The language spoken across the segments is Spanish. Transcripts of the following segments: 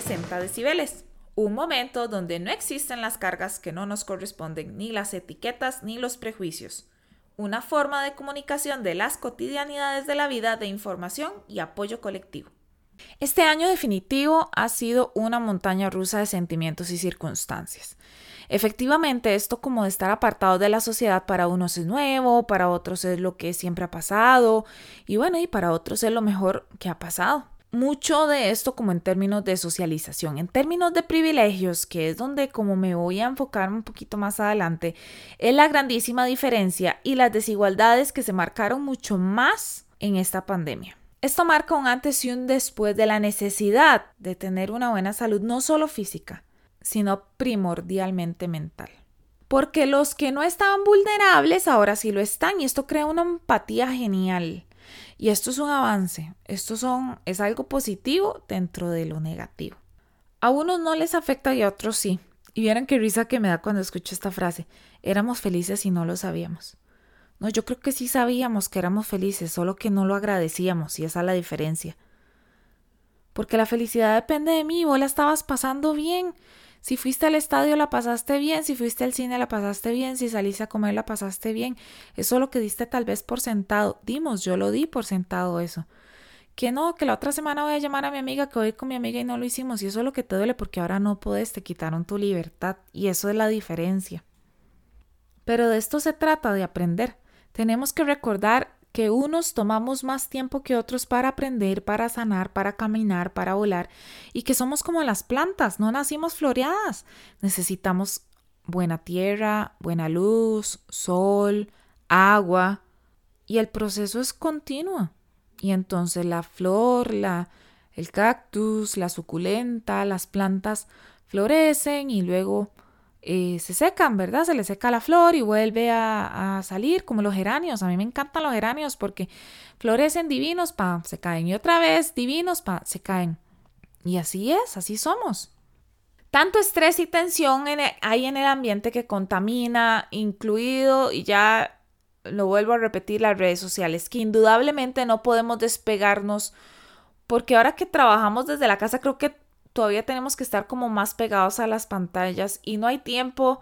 40 decibeles. Un momento donde no existen las cargas que no nos corresponden, ni las etiquetas, ni los prejuicios. Una forma de comunicación de las cotidianidades de la vida de información y apoyo colectivo. Este año definitivo ha sido una montaña rusa de sentimientos y circunstancias. Efectivamente, esto como de estar apartado de la sociedad para unos es nuevo, para otros es lo que siempre ha pasado y bueno, y para otros es lo mejor que ha pasado. Mucho de esto como en términos de socialización, en términos de privilegios, que es donde como me voy a enfocar un poquito más adelante, es la grandísima diferencia y las desigualdades que se marcaron mucho más en esta pandemia. Esto marca un antes y un después de la necesidad de tener una buena salud, no solo física, sino primordialmente mental. Porque los que no estaban vulnerables ahora sí lo están y esto crea una empatía genial. Y esto es un avance, esto son, es algo positivo dentro de lo negativo. A unos no les afecta y a otros sí. Y vieron qué risa que me da cuando escucho esta frase. Éramos felices y no lo sabíamos. No, yo creo que sí sabíamos que éramos felices, solo que no lo agradecíamos y esa es la diferencia. Porque la felicidad depende de mí, vos la estabas pasando bien. Si fuiste al estadio la pasaste bien, si fuiste al cine la pasaste bien, si saliste a comer la pasaste bien. Eso es lo que diste tal vez por sentado. Dimos, yo lo di por sentado eso. Que no, que la otra semana voy a llamar a mi amiga, que voy con mi amiga y no lo hicimos. Y eso es lo que te duele porque ahora no puedes, te quitaron tu libertad. Y eso es la diferencia. Pero de esto se trata, de aprender. Tenemos que recordar que unos tomamos más tiempo que otros para aprender, para sanar, para caminar, para volar, y que somos como las plantas, no nacimos floreadas. Necesitamos buena tierra, buena luz, sol, agua, y el proceso es continuo. Y entonces la flor, la, el cactus, la suculenta, las plantas florecen y luego eh, se secan, ¿verdad? Se le seca la flor y vuelve a, salir como los geranios. A mí me encantan los geranios porque florecen divinos, pa, se caen. Y otra vez divinos, pa, se caen. Y así es, así somos. Tanto estrés y tensión e, hay en el ambiente que contamina, incluido, y ya lo vuelvo a repetir, las redes sociales, que indudablemente no podemos despegarnos porque ahora que trabajamos desde la casa creo que todavía tenemos que estar como más pegados a las pantallas y no hay tiempo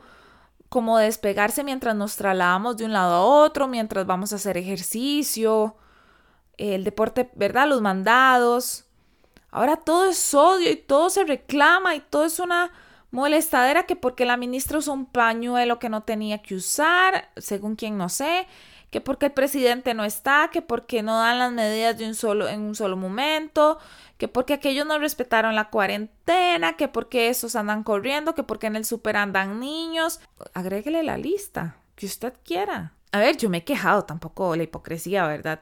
como despegarse mientras nos trasladamos de un lado a otro, mientras vamos a hacer ejercicio, el deporte, ¿verdad? Los mandados. Ahora todo es odio y todo se reclama y todo es una molestadera que porque la ministra usó un pañuelo que no tenía que usar, según quien no sé, que porque el presidente no está, que porque no dan las medidas de un solo, en un solo momento, que porque aquellos no respetaron la cuarentena, que porque esos andan corriendo, que porque en el super andan niños. Agréguele la lista que usted quiera. A ver, yo me he quejado tampoco la hipocresía, ¿verdad?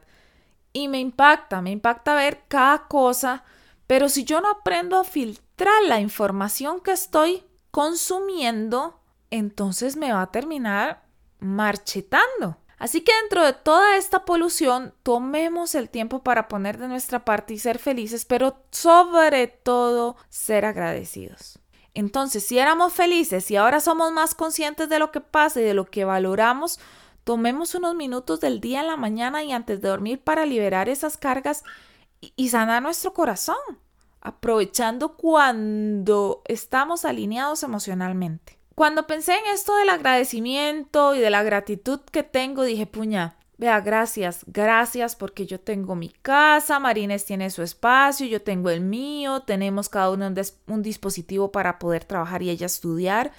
Y me impacta, me impacta ver cada cosa, pero si yo no aprendo a filtrar la información que estoy consumiendo, entonces me va a terminar marchetando. Así que dentro de toda esta polución, tomemos el tiempo para poner de nuestra parte y ser felices, pero sobre todo ser agradecidos. Entonces, si éramos felices y ahora somos más conscientes de lo que pasa y de lo que valoramos, tomemos unos minutos del día en la mañana y antes de dormir para liberar esas cargas y, sanar nuestro corazón, aprovechando cuando estamos alineados emocionalmente. Cuando pensé en esto del agradecimiento y de la gratitud que tengo, dije, puña, vea, gracias, gracias porque yo tengo mi casa, Marines tiene su espacio, yo tengo el mío, tenemos cada uno un, dispositivo para poder trabajar y ella estudiar,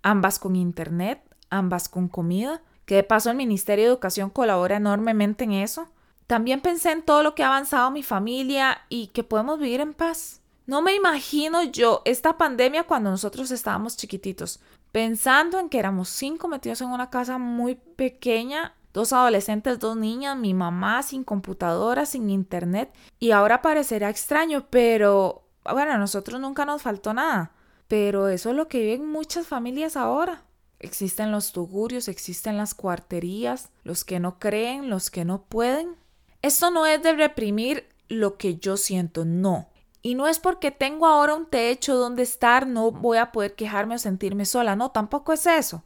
ambas con internet, ambas con comida, que de paso el Ministerio de Educación colabora enormemente en eso. También pensé en todo lo que ha avanzado mi familia y que podemos vivir en paz. No me imagino yo esta pandemia cuando nosotros estábamos chiquititos pensando en que éramos cinco metidos en una casa muy pequeña, dos adolescentes, dos niñas, mi mamá sin computadora, sin internet, y ahora parecerá extraño, pero bueno, a nosotros nunca nos faltó nada, pero eso es lo que viven muchas familias ahora. Existen los tugurios, existen las cuarterías, los que no creen, los que no pueden. Esto no es de reprimir lo que yo siento, no. Y no es porque tengo ahora un techo donde estar, no voy a poder quejarme o sentirme sola, no, tampoco es eso.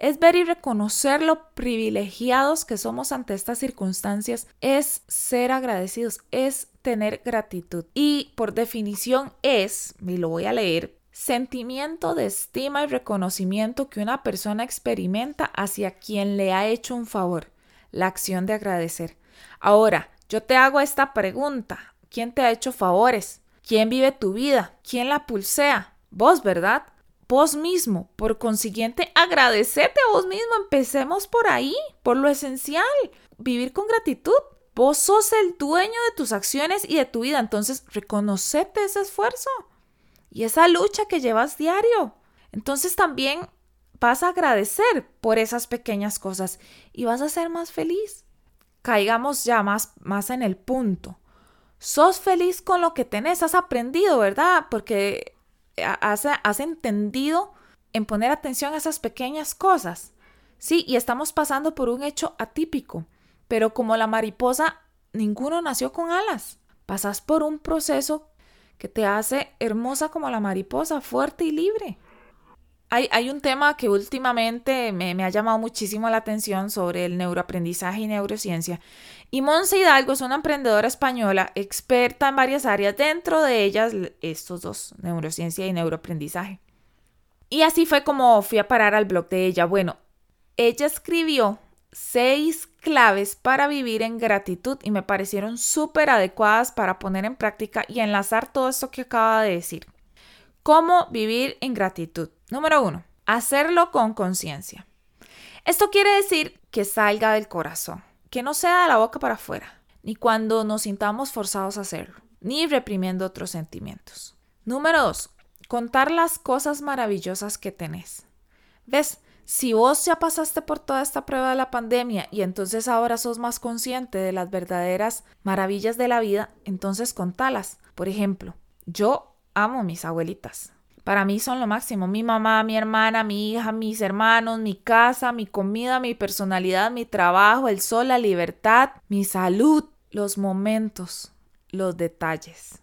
es ver y reconocer lo privilegiados que somos ante estas circunstancias, es ser agradecidos, es tener gratitud. Y por definición es, y lo voy a leer, sentimiento de estima y reconocimiento que una persona experimenta hacia quien le ha hecho un favor, la acción de agradecer. Ahora, yo te hago esta pregunta, ¿quién te ha hecho favores? ¿Quién vive tu vida? ¿Quién la pulsea? Vos, ¿verdad? vos mismo. Por consiguiente, agradecete a vos mismo. Empecemos por ahí, por lo esencial. Vivir con gratitud. Vos sos el dueño de tus acciones y de tu vida. Entonces, reconocete ese esfuerzo y esa lucha que llevas diario. Entonces también vas a agradecer por esas pequeñas cosas y vas a ser más feliz. Caigamos ya más, más en el punto. Sos feliz con lo que tenés, has aprendido, ¿verdad? Porque has, entendido en poner atención a esas pequeñas cosas. Sí, y estamos pasando por un hecho atípico, pero como la mariposa, ninguno nació con alas. Pasas por un proceso que te hace hermosa como la mariposa, fuerte y libre. Hay, un tema que últimamente me, me, ha llamado muchísimo la atención sobre el neuroaprendizaje y neurociencia. Y Monse Hidalgo es una emprendedora española experta en varias áreas, dentro de ellas estos dos, neurociencia y neuroaprendizaje. Y así fue como fui a parar al blog de ella. Bueno, ella escribió seis claves para vivir en gratitud y me parecieron súper adecuadas para poner en práctica y enlazar todo esto que acaba de decir. ¿Cómo vivir en gratitud? Número uno, hacerlo con conciencia. Esto quiere decir que salga del corazón, que no sea de la boca para afuera, ni cuando nos sintamos forzados a hacerlo, ni reprimiendo otros sentimientos. Número dos, contar las cosas maravillosas que tenés. ¿Ves? Si vos ya pasaste por toda esta prueba de la pandemia y entonces ahora sos más consciente de las verdaderas maravillas de la vida, entonces contalas. Por ejemplo, yo amo mis abuelitas. Para mí son lo máximo. Mi mamá, mi hermana, mi hija, mis hermanos, mi casa, mi comida, mi personalidad, mi trabajo, el sol, la libertad, mi salud, los momentos, los detalles.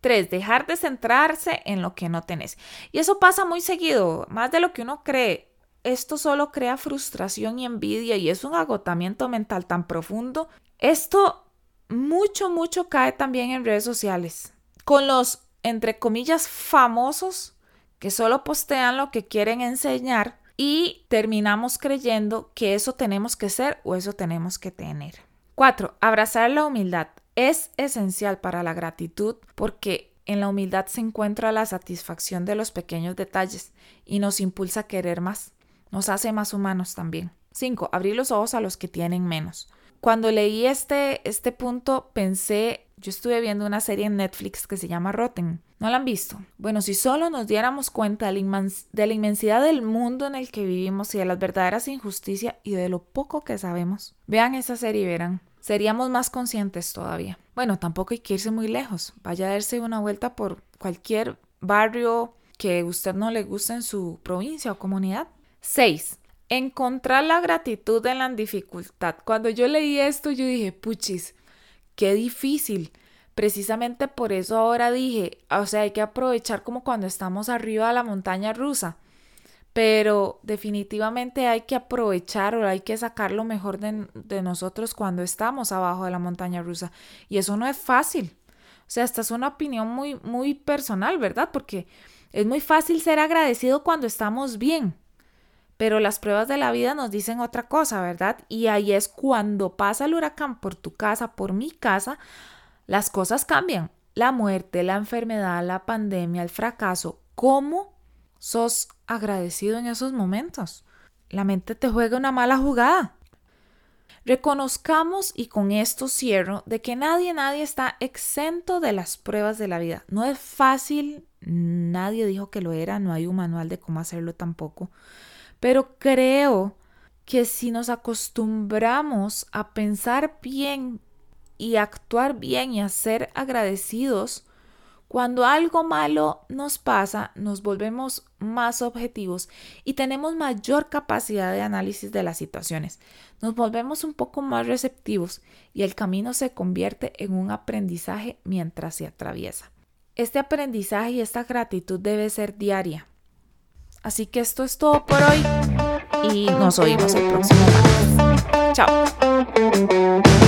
Tres, dejar de centrarse en lo que no tenés. Y eso pasa muy seguido, más de lo que uno cree. Esto solo crea frustración y envidia y es un agotamiento mental tan profundo. Esto mucho, mucho cae también en redes sociales. Con los entre comillas, famosos que solo postean lo que quieren enseñar y terminamos creyendo que eso tenemos que ser o eso tenemos que tener. Cuatro, Abrazar la humildad. Es esencial para la gratitud porque en la humildad se encuentra la satisfacción de los pequeños detalles y nos impulsa a querer más. Nos hace más humanos también. 5. Abrir los ojos a los que tienen menos. Cuando leí este, este punto pensé yo estuve viendo una serie en Netflix que se llama Rotten. ¿No la han visto? Bueno, si solo nos diéramos cuenta de la, inmensidad del mundo en el que vivimos y de las verdaderas injusticias y de lo poco que sabemos, vean esa serie y verán. Seríamos más conscientes todavía. Bueno, tampoco hay que irse muy lejos. Vaya a darse una vuelta por cualquier barrio que usted no le guste en su provincia o comunidad. 6. Encontrar la gratitud en la dificultad. Cuando yo leí esto, yo dije, puchis, qué difícil. Precisamente por eso ahora dije, o sea, hay que aprovechar como cuando estamos arriba de la montaña rusa. Pero definitivamente hay que aprovechar o hay que sacar lo mejor de, de nosotros cuando estamos abajo de la montaña rusa. Y eso no es fácil. O sea, esta es una opinión muy, muy personal, ¿verdad? Porque es muy fácil ser agradecido cuando estamos bien. Pero las pruebas de la vida nos dicen otra cosa, ¿verdad? Y ahí es cuando pasa el huracán por tu casa, por mi casa, las cosas cambian. La muerte, la enfermedad, la pandemia, el fracaso. ¿Cómo sos agradecido en esos momentos? La mente te juega una mala jugada. Reconozcamos, y con esto cierro, de que nadie, nadie está exento de las pruebas de la vida. No es fácil, nadie dijo que lo era, no hay un manual de cómo hacerlo tampoco. Pero creo que si nos acostumbramos a pensar bien y actuar bien y a ser agradecidos, cuando algo malo nos pasa, nos volvemos más objetivos y tenemos mayor capacidad de análisis de las situaciones. Nos volvemos un poco más receptivos y el camino se convierte en un aprendizaje mientras se atraviesa. Este aprendizaje y esta gratitud debe ser diaria. Así que esto es todo por hoy y nos oímos el próximo martes. Chao.